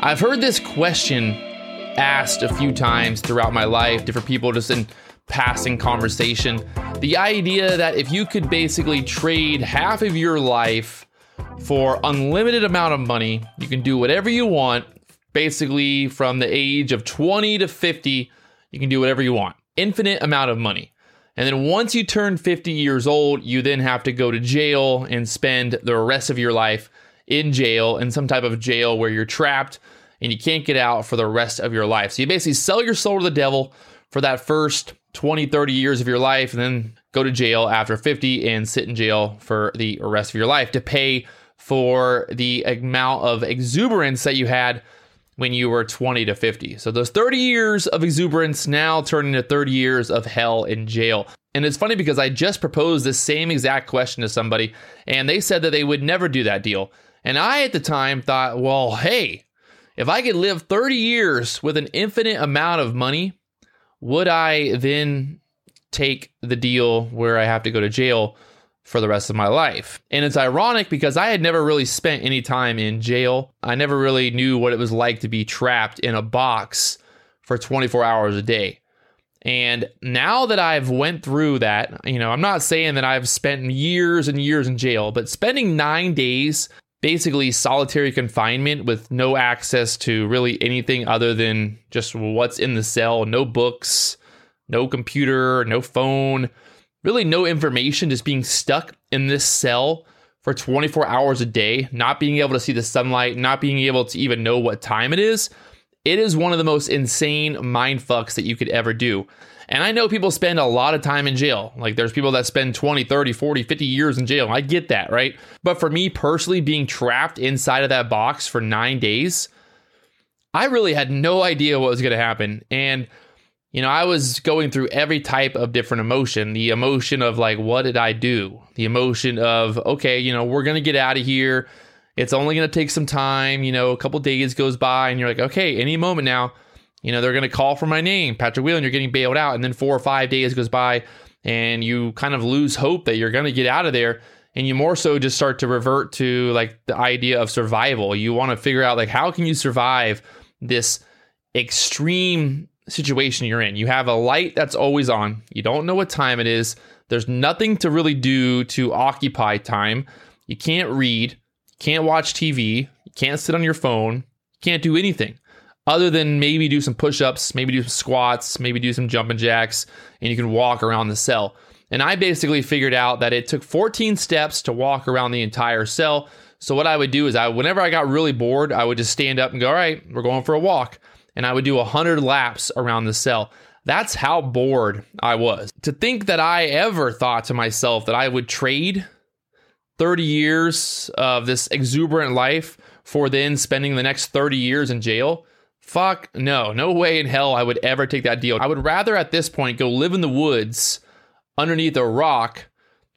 I've heard this question asked a few times throughout my life, different people just in passing conversation. The idea that if you could basically trade half of your life for unlimited amount of money, you can do whatever you want, basically from the age of 20 to 50, you can do whatever you want. Infinite amount of money. And then once you turn 50 years old, you then have to go to jail and spend the rest of your life in jail, in some type of jail where you're trapped and you can't get out for the rest of your life. So you basically sell your soul to the devil for that first 20, 30 years of your life, and then go to jail after 50 and sit in jail for the rest of your life to pay for the amount of exuberance that you had when you were 20 to 50. So those 30 years of exuberance now turn into 30 years of hell in jail. And it's funny because I just proposed this same exact question to somebody, and they said that they would never do that deal. And I at the time thought, well, hey, if I could live 30 years with an infinite amount of money, would I then take the deal where I have to go to jail for the rest of my life? And it's ironic because I had never really spent any time in jail. I never really knew what it was like to be trapped in a box for 24 hours a day. And now that I've went through that, you know, I'm not saying that I've spent years and years in jail, but spending 9 days basically solitary confinement with no access to really anything other than just what's in the cell no books, no computer, no phone, really no information, just being stuck in this cell for 24 hours a day, not being able to see the sunlight, not being able to even know what time it is. It is one of the most insane mind fucks that you could ever do. And I know people spend a lot of time in jail. Like there's people that spend 20, 30, 40, 50 years in jail. I get that, right? But for me personally, being trapped inside of that box for nine days, I really had no idea what was going to happen. And, you know, I was going through every type of different emotion the emotion of like, what did I do? The emotion of, okay, you know, we're going to get out of here. It's only going to take some time. You know, a couple days goes by and you're like, okay, any moment now you know, they're going to call for my name, Patrick Whelan, you're getting bailed out. And then four or five days goes by and you kind of lose hope that you're going to get out of there. And you more so just start to revert to like the idea of survival. You want to figure out like how can you survive this extreme situation you're in. You have a light that's always on. You don't know what time it is. There's nothing to really do to occupy time. You can't read, can't watch TV, can't sit on your phone, can't do anything other than maybe do some push ups, maybe do some squats, maybe do some jumping jacks, and you can walk around the cell. And I basically figured out that it took 14 steps to walk around the entire cell. So what I would do is I whenever I got really bored, I would just stand up and go, "All right, we're going for a walk." And I would do 100 laps around the cell. That's how bored I was. To think that I ever thought to myself that I would trade 30 years of this exuberant life for then spending the next 30 years in jail Fuck no, no way in hell I would ever take that deal. I would rather at this point go live in the woods underneath a rock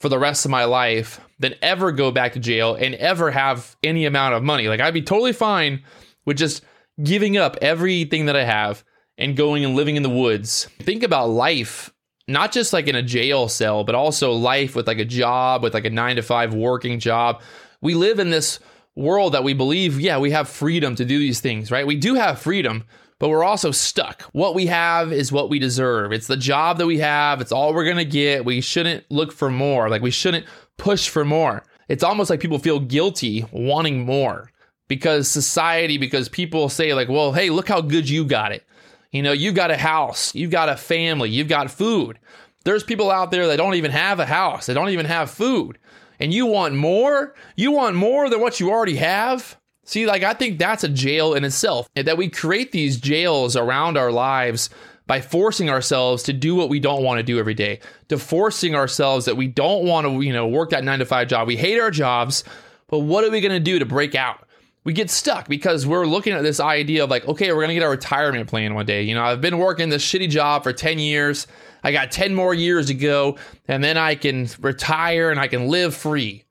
for the rest of my life than ever go back to jail and ever have any amount of money. Like I'd be totally fine with just giving up everything that I have and going and living in the woods. Think about life, not just like in a jail cell, but also life with like a job, with like a nine to five working job. We live in this world that we believe, yeah, we have freedom to do these things, right? We do have freedom, but we're also stuck. What we have is what we deserve. It's the job that we have, it's all we're going to get. We shouldn't look for more. Like we shouldn't push for more. It's almost like people feel guilty wanting more because society, because people say, like, well, hey, look how good you got it. You know, you've got a house, you've got a family, you've got food. There's people out there that don't even have a house, they don't even have food and you want more, you want more than what you already have. See, like I think that's a jail in itself. That we create these jails around our lives by forcing ourselves to do what we don't want to do every day, to forcing ourselves that we don't want to, you know, work that 9 to 5 job. We hate our jobs, but what are we going to do to break out? We get stuck because we're looking at this idea of like, okay, we're to get a retirement plan one day. You know, I've been working this shitty job for 10 years. I got 10 more years to go, and then I can retire and I can live free.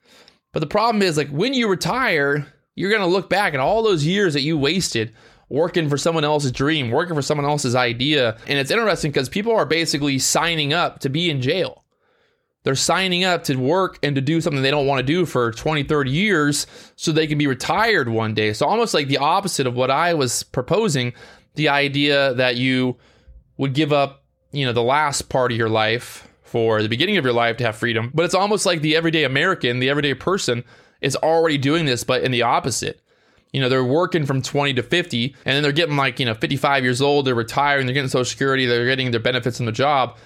But the problem is, like, when you retire, you're to look back at all those years that you wasted working for someone else's dream, working for someone else's idea. And it's interesting because people are basically signing up to be in jail. They're signing up to work and to do something they don't want to do for 20, 30 years so they can be retired one day. So almost like the opposite of what I was proposing, the idea that you would give up, you know, the last part of your life for the beginning of your life to have freedom. But it's almost like the everyday American, the everyday person is already doing this, but in the opposite. You know, they're working from 20 to 50, and then they're getting like, you know, 55 years old, they're retiring, they're getting Social Security, they're getting their benefits from the job.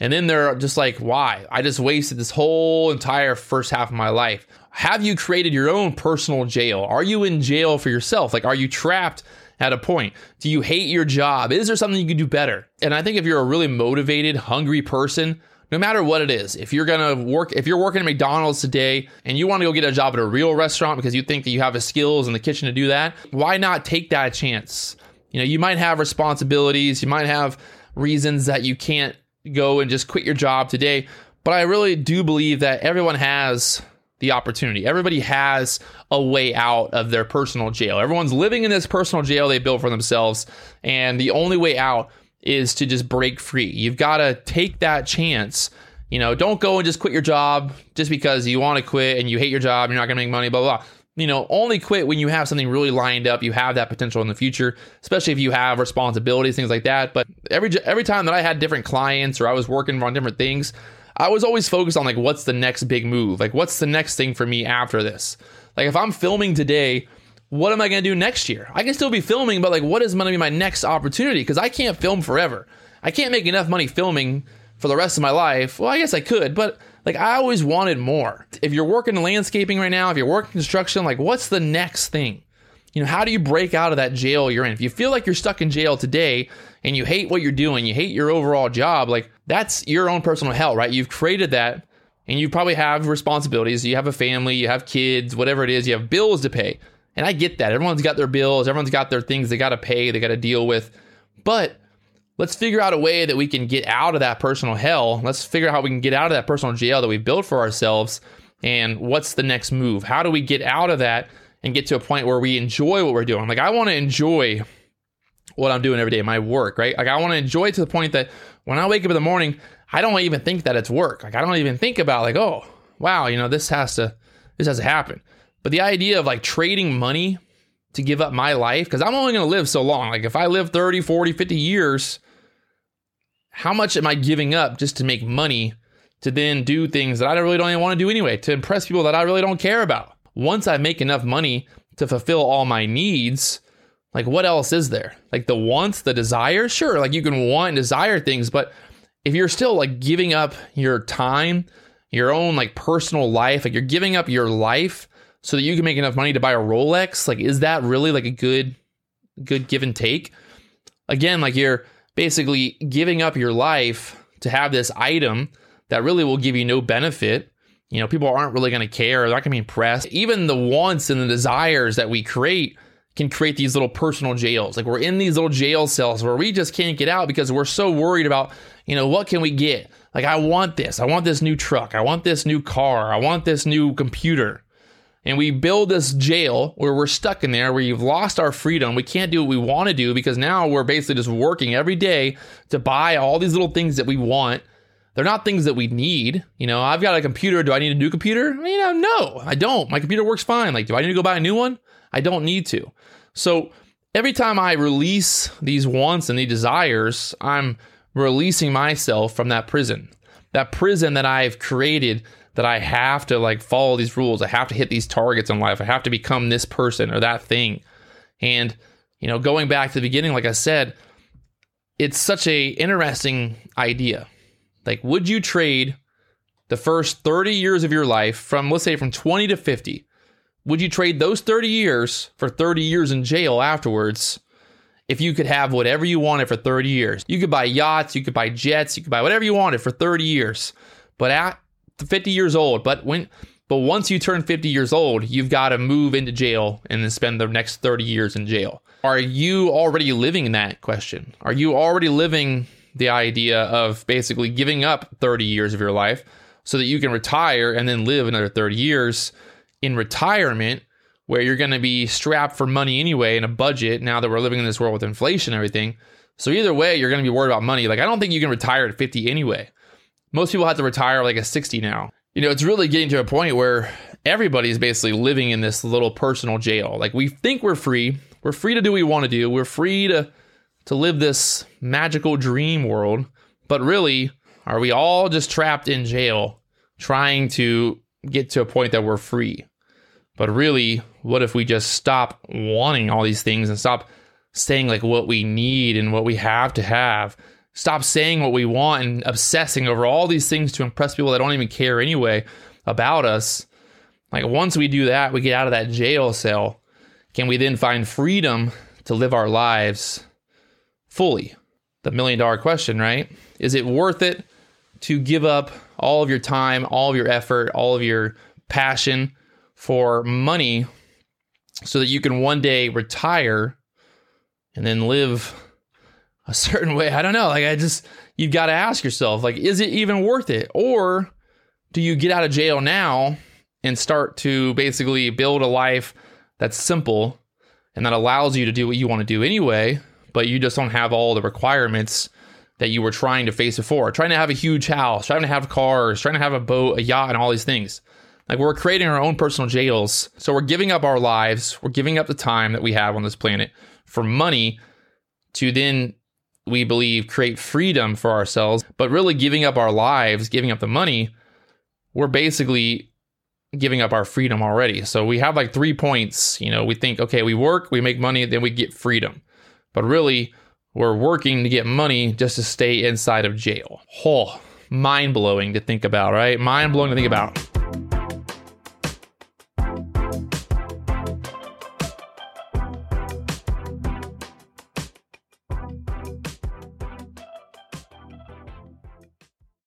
And then they're just like, why? I just wasted this whole entire first half of my life. Have you created your own personal jail? Are you in jail for yourself? Like, are you trapped at a point? Do you hate your job? Is there something you can do better? And I think if you're a really motivated, hungry person, no matter what it is, if you're gonna work, if you're working at McDonald's today and you wanna go get a job at a real restaurant because you think that you have the skills in the kitchen to do that, why not take that chance? You know, you might have responsibilities, you might have reasons that you can't go and just quit your job today. But I really do believe that everyone has the opportunity. Everybody has a way out of their personal jail. Everyone's living in this personal jail they built for themselves. And the only way out is to just break free. You've got to take that chance. You know, don't go and just quit your job just because you want to quit and you hate your job, you're not going to make money, blah, blah, blah you know, only quit when you have something really lined up. You have that potential in the future, especially if you have responsibilities, things like that. But every every time that I had different clients or I was working on different things, I was always focused on like what's the next big move? Like what's the next thing for me after this? Like if I'm filming today, what am I going to do next year? I can still be filming, but like what is going to be my next opportunity? Because I can't film forever. I can't make enough money filming for the rest of my life. Well, I guess I could, but like I always wanted more. If you're working landscaping right now, if you're working construction, like what's the next thing? You know, how do you break out of that jail you're in? If you feel like you're stuck in jail today and you hate what you're doing, you hate your overall job, like that's your own personal hell, right? You've created that and you probably have responsibilities. You have a family, you have kids, whatever it is, you have bills to pay. And I get that. Everyone's got their bills, everyone's got their things they got to pay, they got to deal with. But let's figure out a way that we can get out of that personal hell. Let's figure out how we can get out of that personal jail that we built for ourselves. And what's the next move? How do we get out of that and get to a point where we enjoy what we're doing? Like, I want to enjoy what I'm doing every day, my work, right? Like, I want to enjoy it to the point that when I wake up in the morning, I don't even think that it's work. Like, I don't even think about, like, oh, wow, you know, this has to, this has to happen. But the idea of like trading money to give up my life, because I'm only going to live so long. Like, if I live 30, 40, 50 years, how much am I giving up just to make money to then do things that I really don't even want to do anyway, to impress people that I really don't care about? Once I make enough money to fulfill all my needs, like what else is there? Like the wants, the desires? Sure, like you can want and desire things, but if you're still like giving up your time, your own like personal life, like you're giving up your life so that you can make enough money to buy a Rolex, like is that really like a good good give and take? Again, like you're basically giving up your life to have this item that really will give you no benefit. You know, people aren't really going to care, they're not going to be impressed. Even the wants and the desires that we create can create these little personal jails. Like we're in these little jail cells where we just can't get out because we're so worried about, you know, what can we get? Like I want this. I want this new truck. I want this new car. I want this new computer and we build this jail where we're stuck in there, where you've lost our freedom. We can't do what we want to do because now we're basically just working every day to buy all these little things that we want. They're not things that we need. You know, I've got a computer. Do I need a new computer? You uh, know, no, I don't. My computer works fine. Like, do I need to go buy a new one? I don't need to. So every time I release these wants and these desires, I'm releasing myself from that prison. That prison that I've created that I have to like follow these rules. I have to hit these targets in life. I have to become this person or that thing. And you know, going back to the beginning, like I said, it's such a interesting idea. Like, would you trade the first 30 years of your life from let's say from 20 to 50? Would you trade those 30 years for 30 years in jail afterwards? If you could have whatever you wanted for 30 years, you could buy yachts, you could buy jets, you could buy whatever you wanted for 30 years. But at 50 years old, but when but once you turn 50 years old, you've got to move into jail and then spend the next 30 years in jail. Are you already living that question? Are you already living the idea of basically giving up 30 years of your life so that you can retire and then live another 30 years in retirement where you're going to be strapped for money anyway in a budget now that we're living in this world with inflation and everything. So either way, you're going to be worried about money. Like I don't think you can retire at 50 anyway. most people have to retire like a 60 now. You know, it's really getting to a point where everybody's basically living in this little personal jail. Like we think we're free. We're free to do what we want to do. We're free to to live this magical dream world. But really, are we all just trapped in jail trying to get to a point that we're free? But really, what if we just stop wanting all these things and stop saying like what we need and what we have to have? Stop saying what we want and obsessing over all these things to impress people that don't even care anyway about us. Like once we do that, we get out of that jail cell. Can we then find freedom to live our lives fully? The million dollar question, right? Is it worth it to give up all of your time, all of your effort, all of your passion for money so that you can one day retire and then live a certain way? I don't know. Like, I just, you've got to ask yourself, like, is it even worth it? Or do you get out of jail now and start to basically build a life that's simple and that allows you to do what you want to do anyway, but you just don't have all the requirements that you were trying to face before. Trying to have a huge house, trying to have cars, trying to have a boat, a yacht, and all these things. Like we're creating our own personal jails. So we're giving up our lives, we're giving up the time that we have on this planet for money to then we believe create freedom for ourselves, but really giving up our lives, giving up the money, we're basically giving up our freedom already. So we have like three points. You know, we think, okay, we work, we make money, then we get freedom. But really, we're working to get money just to stay inside of jail. Oh, mind blowing to think about, right? Mind blowing to think about.